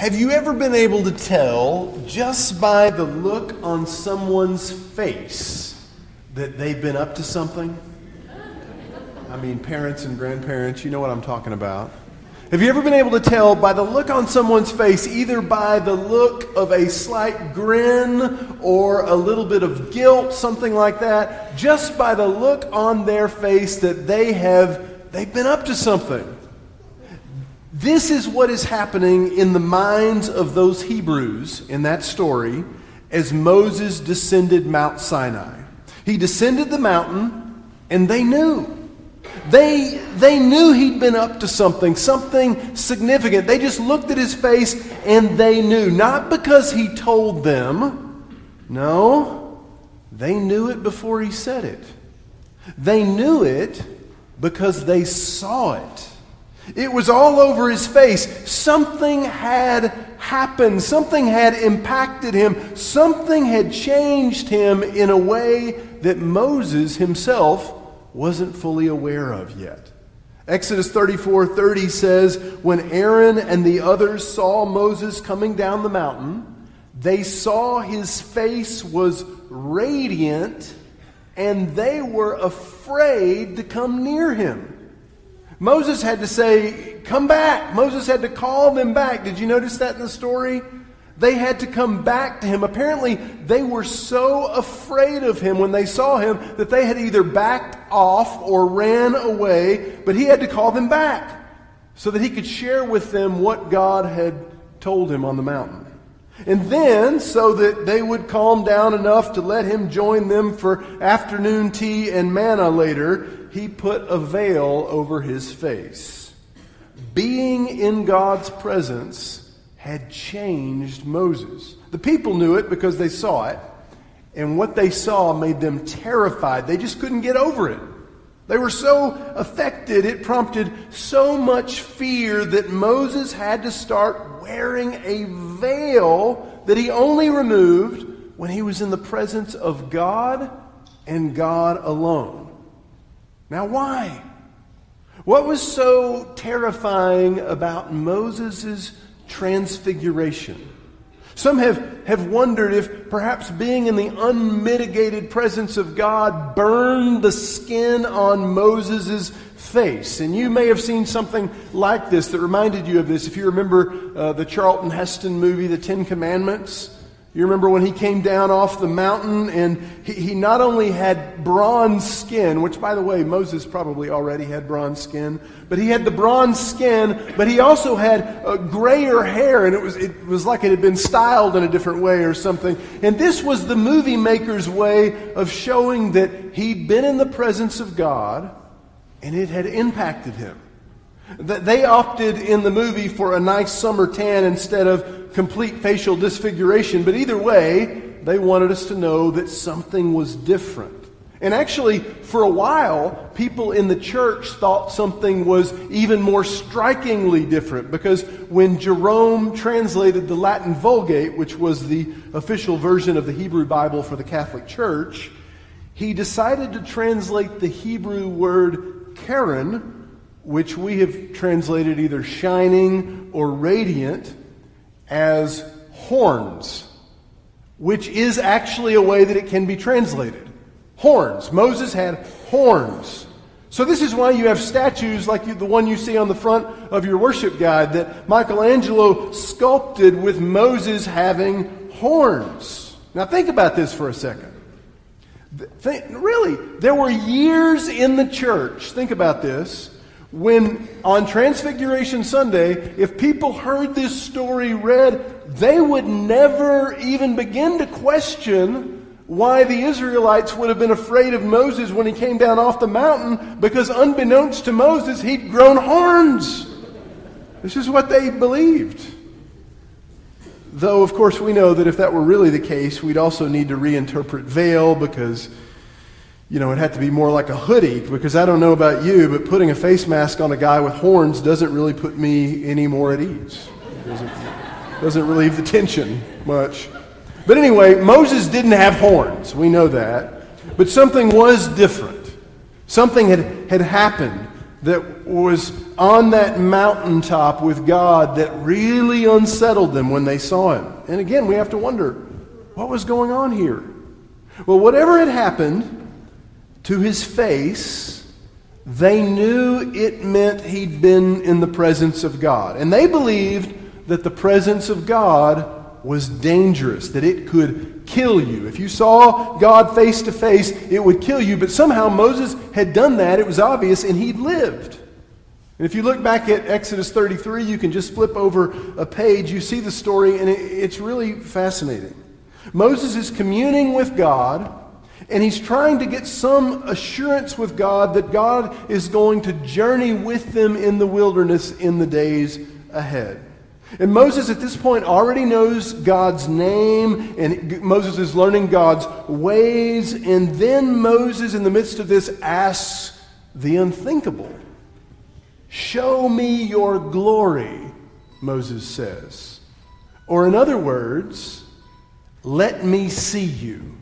Have you ever been able to tell just by the look on someone's face that they've been up to something? I mean, parents and grandparents, you know what I'm talking about. Have you ever been able to tell by the look on someone's face, either by the look of a slight grin or a little bit of guilt, something like that, just by the look on their face that they have they've been up to something? This is what is happening in the minds of those Hebrews in that story as Moses descended Mount Sinai. He descended the mountain and they knew. They, they knew he'd been up to something, something significant. They just looked at his face and they knew. Not because he told them, no, they knew it before he said it. They knew it because they saw it. It was all over his face. Something had happened. Something had impacted him. Something had changed him in a way that Moses himself wasn't fully aware of yet. Exodus 34 30 says, When Aaron and the others saw Moses coming down the mountain, they saw his face was radiant, and they were afraid to come near him. Moses had to say, Come back. Moses had to call them back. Did you notice that in the story? They had to come back to him. Apparently, they were so afraid of him when they saw him that they had either backed off or ran away, but he had to call them back so that he could share with them what God had told him on the mountain. And then, so that they would calm down enough to let him join them for afternoon tea and manna later, he put a veil over his face. Being in God's presence had changed Moses. The people knew it because they saw it, and what they saw made them terrified. They just couldn't get over it. They were so affected, it prompted so much fear that Moses had to start wearing a veil that he only removed when he was in the presence of God and God alone. Now, why? What was so terrifying about Moses' transfiguration. Some have, have wondered if perhaps being in the unmitigated presence of God burned the skin on Moses' face. And you may have seen something like this that reminded you of this. If you remember uh, the Charlton Heston movie, The Ten Commandments, you remember when he came down off the mountain and he, he, not only had bronze skin, which by the way, Moses probably already had bronze skin, but he had the bronze skin, but he also had a grayer hair and it was, it was like it had been styled in a different way or something. And this was the movie maker's way of showing that he'd been in the presence of God and it had impacted him. That they opted in the movie for a nice summer tan instead of complete facial disfiguration, but either way, they wanted us to know that something was different. And actually, for a while, people in the church thought something was even more strikingly different because when Jerome translated the Latin Vulgate, which was the official version of the Hebrew Bible for the Catholic Church, he decided to translate the Hebrew word Karen, which we have translated either shining or radiant, as horns, which is actually a way that it can be translated. Horns. Moses had horns. So, this is why you have statues like the one you see on the front of your worship guide that Michelangelo sculpted with Moses having horns. Now, think about this for a second. Think, really, there were years in the church, think about this, when on Transfiguration Sunday, if people heard this story read, they would never even begin to question why the Israelites would have been afraid of Moses when he came down off the mountain, because unbeknownst to Moses, he'd grown horns. This is what they believed. Though, of course, we know that if that were really the case, we'd also need to reinterpret veil because you know, it had to be more like a hoodie because I don't know about you, but putting a face mask on a guy with horns doesn't really put me any more at ease. It doesn't, doesn't relieve the tension much. But anyway, Moses didn't have horns. We know that. But something was different. Something had, had happened. that was on that mountaintop with God that really unsettled them when they saw him. And again, we have to wonder what was going on here? Well, whatever had happened to his face, they knew it meant he'd been in the presence of God. And they believed that the presence of God was dangerous, that it could kill you. If you saw God face to face, it would kill you. But somehow Moses had done that, it was obvious, and he'd lived. And if you look back at Exodus 33, you can just flip over a page, you see the story, and it's really fascinating. Moses is communing with God, and he's trying to get some assurance with God that God is going to journey with them in the wilderness in the days ahead. And Moses at this point already knows God's name, and Moses is learning God's ways. And then Moses, in the midst of this, asks the unthinkable Show me your glory, Moses says. Or, in other words, let me see you.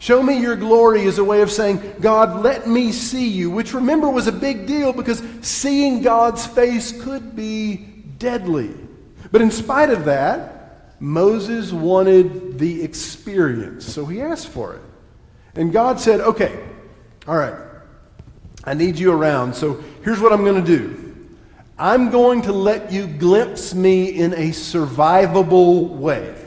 Show me your glory is a way of saying, God, let me see you, which remember was a big deal because seeing God's face could be deadly. But in spite of that, Moses wanted the experience, so he asked for it. And God said, Okay, all right, I need you around, so here's what I'm going to do. I'm going to let you glimpse me in a survivable way.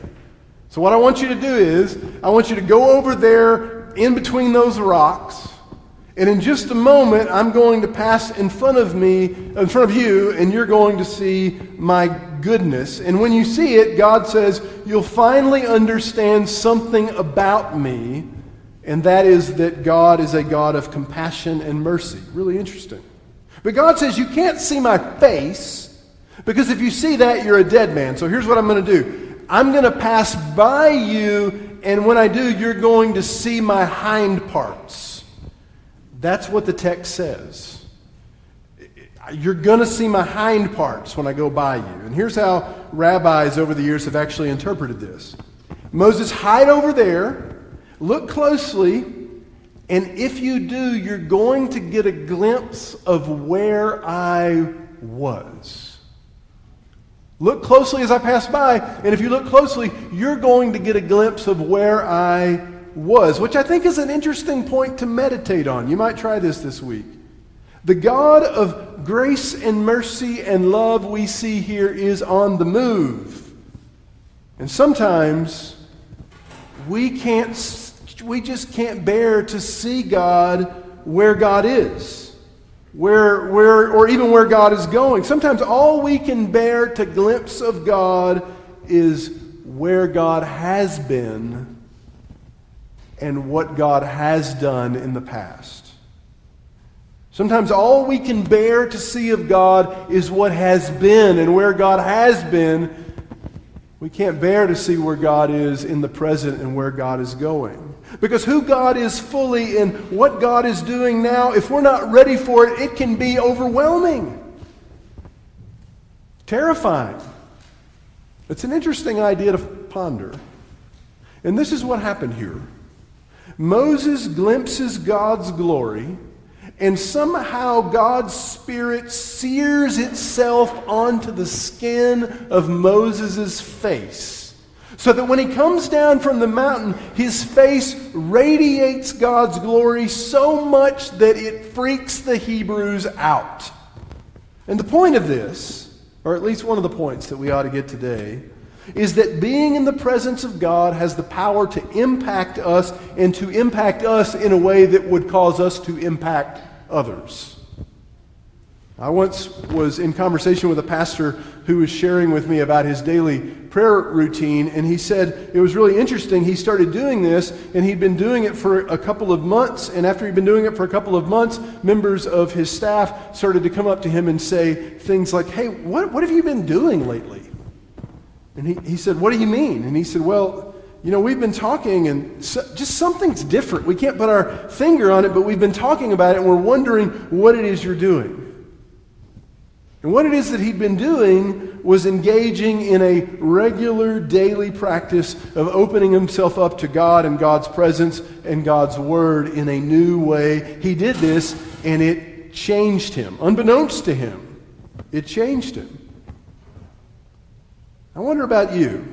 So, what I want you to do is, I want you to go over there in between those rocks, and in just a moment, I'm going to pass in front of me, in front of you, and you're going to see my goodness. And when you see it, God says, you'll finally understand something about me, and that is that God is a God of compassion and mercy. Really interesting. But God says, you can't see my face, because if you see that, you're a dead man. So here's what I'm going to do I'm going to pass by you, and when I do, you're going to see my hind parts. That's what the text says. You're going to see my hind parts when I go by you. And here's how rabbis over the years have actually interpreted this Moses, hide over there, look closely, and if you do, you're going to get a glimpse of where I was. Look closely as I pass by, and if you look closely, you're going to get a glimpse of where I was, which I think is an interesting point to meditate on. You might try this this week. The God of grace and mercy and love we see here is on the move. And sometimes we can't we just can't bear to see God where God is. Where where or even where God is going. Sometimes all we can bear to glimpse of God is where God has been and what God has done in the past. Sometimes all we can bear to see of God is what has been, and where God has been, we can't bear to see where God is in the present and where God is going. Because who God is fully and what God is doing now, if we're not ready for it, it can be overwhelming, terrifying. It's an interesting idea to ponder. And this is what happened here. Moses glimpses God's glory, and somehow God's Spirit sears itself onto the skin of Moses' face. So that when he comes down from the mountain, his face radiates God's glory so much that it freaks the Hebrews out. And the point of this, or at least one of the points that we ought to get today, is that being in the presence of God has the power to impact us and to impact us in a way that would cause us to impact others. I once was in conversation with a pastor who was sharing with me about his daily prayer routine, and he said it was really interesting. He started doing this, and he'd been doing it for a couple of months. And after he'd been doing it for a couple of months, members of his staff started to come up to him and say things like, Hey, what, what have you been doing lately? And he, he said, What do you mean? And he said, Well, you know, we've been talking and so, just something's different. We can't put our finger on it, but we've been talking about it and we're wondering what it is you're doing. And what it is that he'd been doing was engaging in a regular daily practice of opening himself up to God and God's presence and God's word in a new way. He did this and it it changed him. Unbeknownst to him, it changed him. I wonder about you.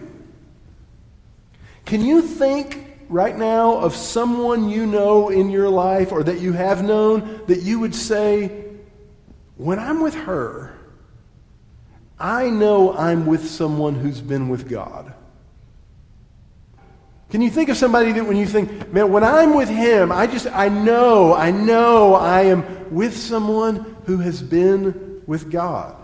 Can you think right now of someone you know in your life or that you have known that you would say, when I'm with her, I know I'm with someone who's been with God? Can you think of somebody that when you think, man, when I'm with him, I just, I know, I know I am with someone who has been with God?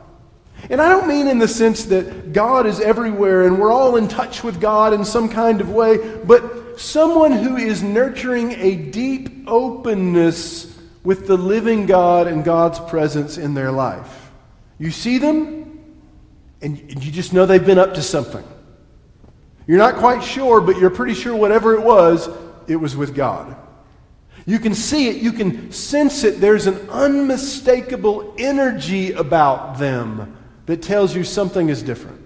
And I don't mean in the sense that God is everywhere and we're all in touch with God in some kind of way, but someone who is nurturing a deep openness with the living God and God's presence in their life. You see them, and you just know they've been up to something. You're not quite sure, but you're pretty sure whatever it was, it was with God. You can see it, you can sense it. There's an unmistakable energy about them that tells you something is different.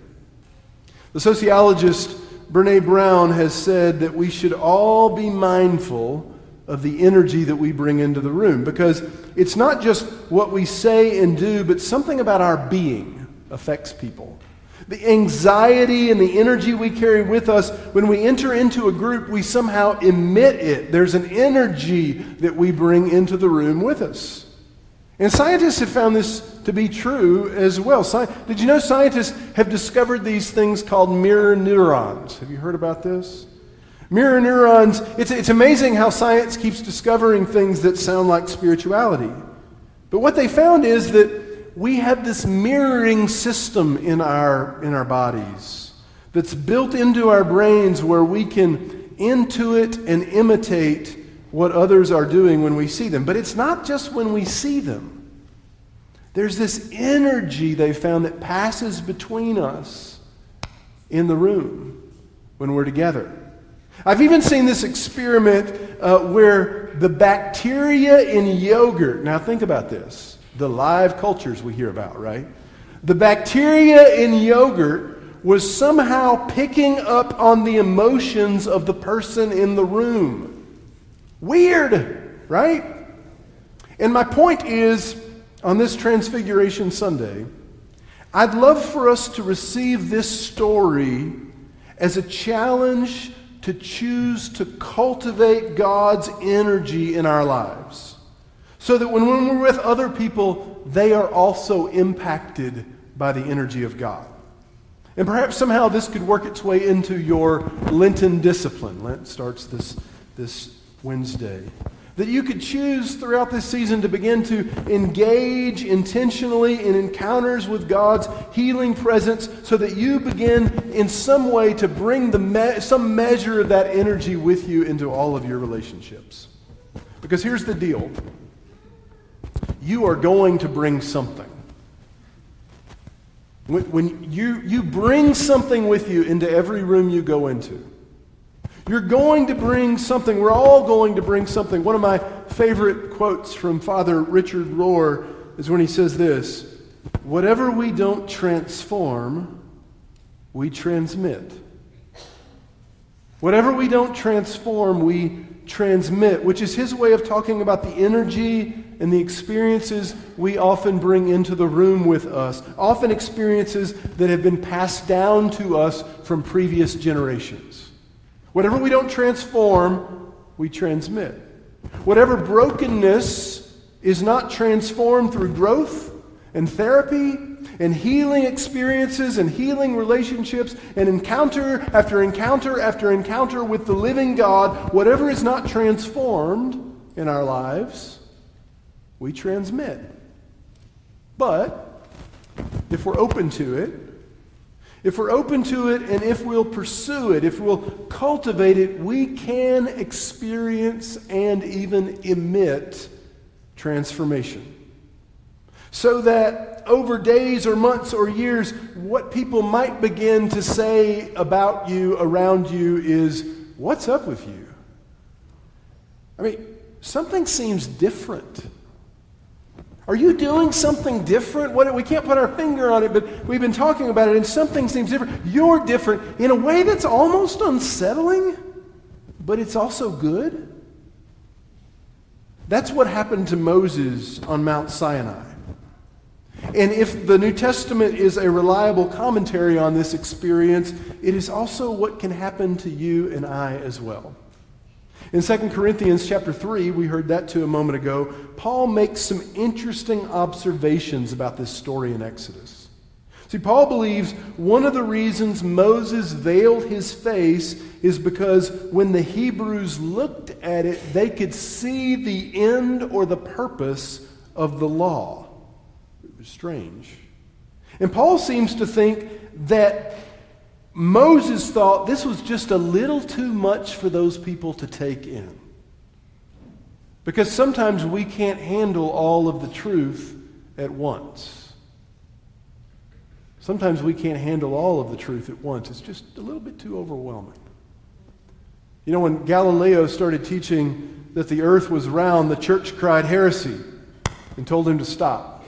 The sociologist Brene Brown has said that we should all be mindful of the energy that we bring into the room because it's not just what we say and do, but something about our being affects people. The anxiety and the energy we carry with us, when we enter into a group, we somehow emit it. There's an energy that we bring into the room with us. And scientists have found this to be true as well. Sci- Did you know scientists have discovered these things called mirror neurons? Have you heard about this? Mirror neurons, it's, it's amazing how science keeps discovering things that sound like spirituality. But what they found is that we have this mirroring system in our, in our bodies that's built into our brains where we can intuit and imitate what others are doing when we see them. But it's not just when we see them. There's this energy they found that passes between us in the room when we're together. I've even seen this experiment uh, where the bacteria in yogurt, now think about this, the live cultures we hear about, right? The bacteria in yogurt was somehow picking up on the emotions of the person in the room. Weird, right? And my point is on this Transfiguration Sunday, I'd love for us to receive this story as a challenge to choose to cultivate God's energy in our lives. So that when, we're with other people, they are also impacted by the energy of God. And perhaps somehow this could work its way into your Lenten discipline. Lent starts this, this Wednesday. That you could choose throughout this season to begin to engage intentionally in encounters with God's healing presence so that you begin in some way to bring the me- some measure of that energy with you into all of your relationships. Because here's the deal you are going to bring something. When, when you, you bring something with you into every room you go into. You're going to bring something. We're all going to bring something. One of my favorite quotes from Father Richard Rohr is when he says this Whatever we don't transform, we transmit. Whatever we don't transform, we transmit, which is his way of talking about the energy and the experiences we often bring into the room with us, often experiences that have been passed down to us from previous generations. Whatever we don't transform, we transmit. Whatever brokenness is not transformed through growth and therapy and healing experiences and healing relationships and encounter after encounter after encounter with the living God, whatever is not transformed in our lives, we transmit. But if we're open to it, if we're open to it and if we'll pursue it, if we'll cultivate it, we can experience and even emit transformation. So that over days or months or years, what people might begin to say about you, around you, is, What's up with you? I mean, something seems different. Are you doing something different? What, we can't put our finger on it, but we've been talking about it, and something seems different. You're different in a way that's almost unsettling, but it's also good. That's what happened to Moses on Mount Sinai. And if the New Testament is a reliable commentary on this experience, it is also what can happen to you and I as well. In 2 Corinthians chapter 3, we heard that too a moment ago, Paul makes some interesting observations about this story in Exodus. See, Paul believes one of the reasons Moses veiled his face is because when the Hebrews looked at it, they could see the end or the purpose of the law. It was strange. And Paul seems to think that Moses thought this was just a little too much for those people to take in. Because sometimes we can't handle all of the truth at once. Sometimes we can't handle all of the truth at once. It's just a little bit too overwhelming. You know, when Galileo started teaching that the earth was round, the church cried heresy and told him to stop.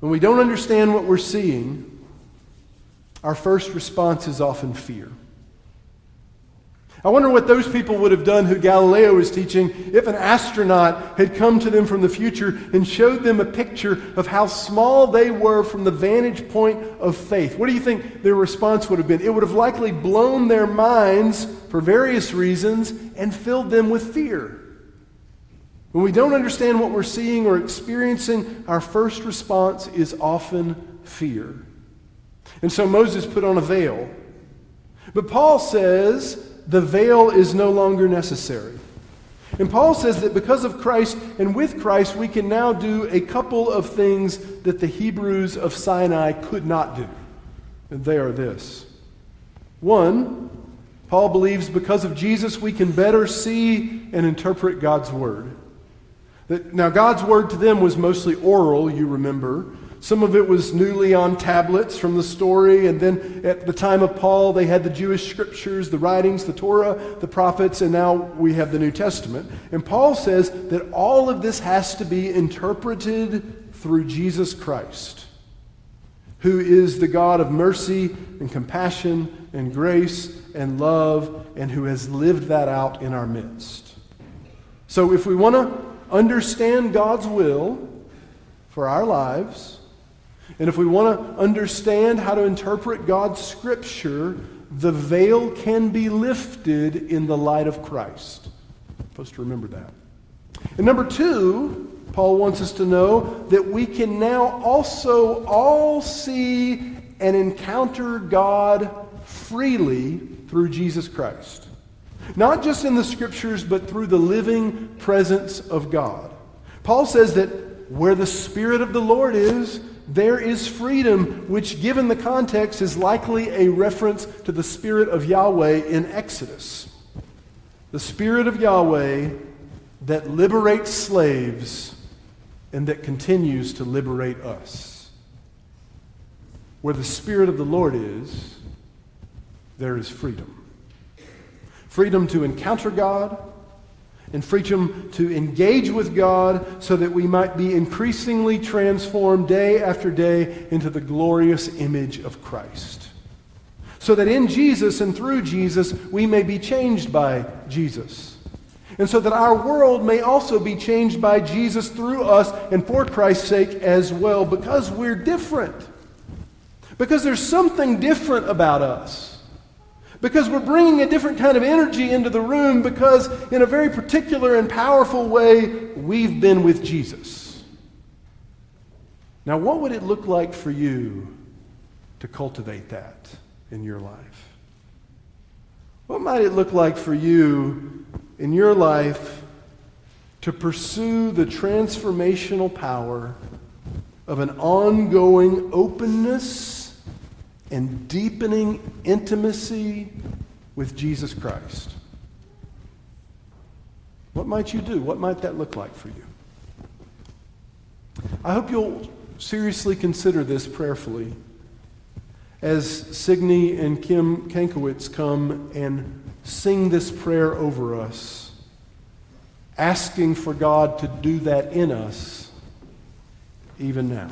When we don't understand what we're seeing, our first response is often fear. I wonder what those people would have done who Galileo was teaching if an astronaut had come to them from the future and showed them a picture of how small they were from the vantage point of faith. What do you think their response would have been? It would have likely blown their minds for various reasons and filled them with fear. When we don't understand what we're seeing or experiencing, our first response is often fear. And so Moses put on a veil. But Paul says the veil is no longer necessary. And Paul says that because of Christ and with Christ, we can now do a couple of things that the Hebrews of Sinai could not do. And they are this. One, Paul believes because of Jesus, we can better see and interpret God's word. That, now, God's word to them was mostly oral, you remember. Some of it was newly on tablets from the story, and then at the time of Paul, they had the Jewish scriptures, the writings, the Torah, the prophets, and now we have the New Testament. And Paul says that all of this has to be interpreted through Jesus Christ, who is the God of mercy and compassion and grace and love, and who has lived that out in our midst. So if we want to understand God's will for our lives, and if we want to understand how to interpret God's Scripture, the veil can be lifted in the light of Christ. I'm supposed to remember that. And number two, Paul wants us to know that we can now also all see and encounter God freely through Jesus Christ. Not just in the Scriptures, but through the living presence of God. Paul says that where the Spirit of the Lord is, there is freedom, which, given the context, is likely a reference to the Spirit of Yahweh in Exodus. The Spirit of Yahweh that liberates slaves and that continues to liberate us. Where the Spirit of the Lord is, there is freedom. Freedom to encounter God and freedom to engage with God so that we might be increasingly transformed day after day into the glorious image of Christ. So that in Jesus and through Jesus, we may be changed by Jesus. And so that our world may also be changed by Jesus through us and for Christ's sake as well, because we're different. Because there's something different about us because we're bringing a different kind of energy into the room because, in a very particular and powerful way, we've been with Jesus. Now, what would it look like for you to cultivate that in your life? What might it look like for you in your life to pursue the transformational power of an ongoing openness? And deepening intimacy with Jesus Christ. What might you do? What might that look like for you? I hope you'll seriously consider this prayerfully as Signe and Kim Kankowitz come and sing this prayer over us, asking for God to do that in us even now.